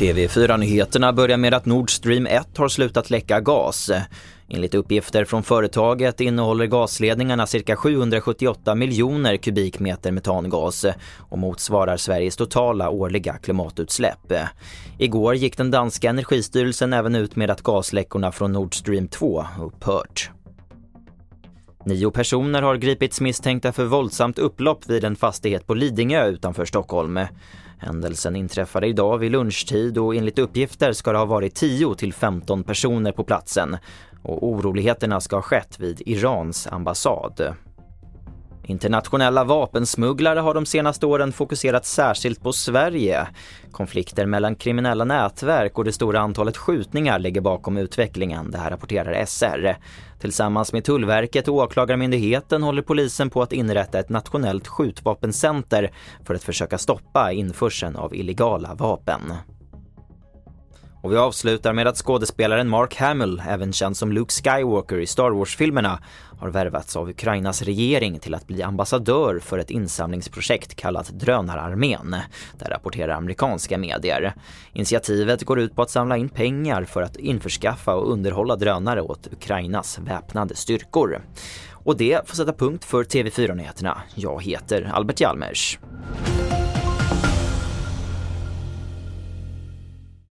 TV4-nyheterna börjar med att Nord Stream 1 har slutat läcka gas. Enligt uppgifter från företaget innehåller gasledningarna cirka 778 miljoner kubikmeter metangas och motsvarar Sveriges totala årliga klimatutsläpp. Igår gick den danska energistyrelsen även ut med att gasläckorna från Nord Stream 2 upphört. Nio personer har gripits misstänkta för våldsamt upplopp vid en fastighet på Lidingö utanför Stockholm. Händelsen inträffade idag vid lunchtid och enligt uppgifter ska det ha varit 10 till 15 personer på platsen och oroligheterna ska ha skett vid Irans ambassad. Internationella vapensmugglare har de senaste åren fokuserat särskilt på Sverige. Konflikter mellan kriminella nätverk och det stora antalet skjutningar ligger bakom utvecklingen, det här rapporterar SR. Tillsammans med Tullverket och Åklagarmyndigheten håller polisen på att inrätta ett nationellt skjutvapencenter för att försöka stoppa införseln av illegala vapen. Och vi avslutar med att skådespelaren Mark Hamill, även känd som Luke Skywalker i Star Wars-filmerna, har värvats av Ukrainas regering till att bli ambassadör för ett insamlingsprojekt kallat Drönararmén. Det rapporterar amerikanska medier. Initiativet går ut på att samla in pengar för att införskaffa och underhålla drönare åt Ukrainas väpnade styrkor. Och det får sätta punkt för TV4-nyheterna. Jag heter Albert Hjalmers.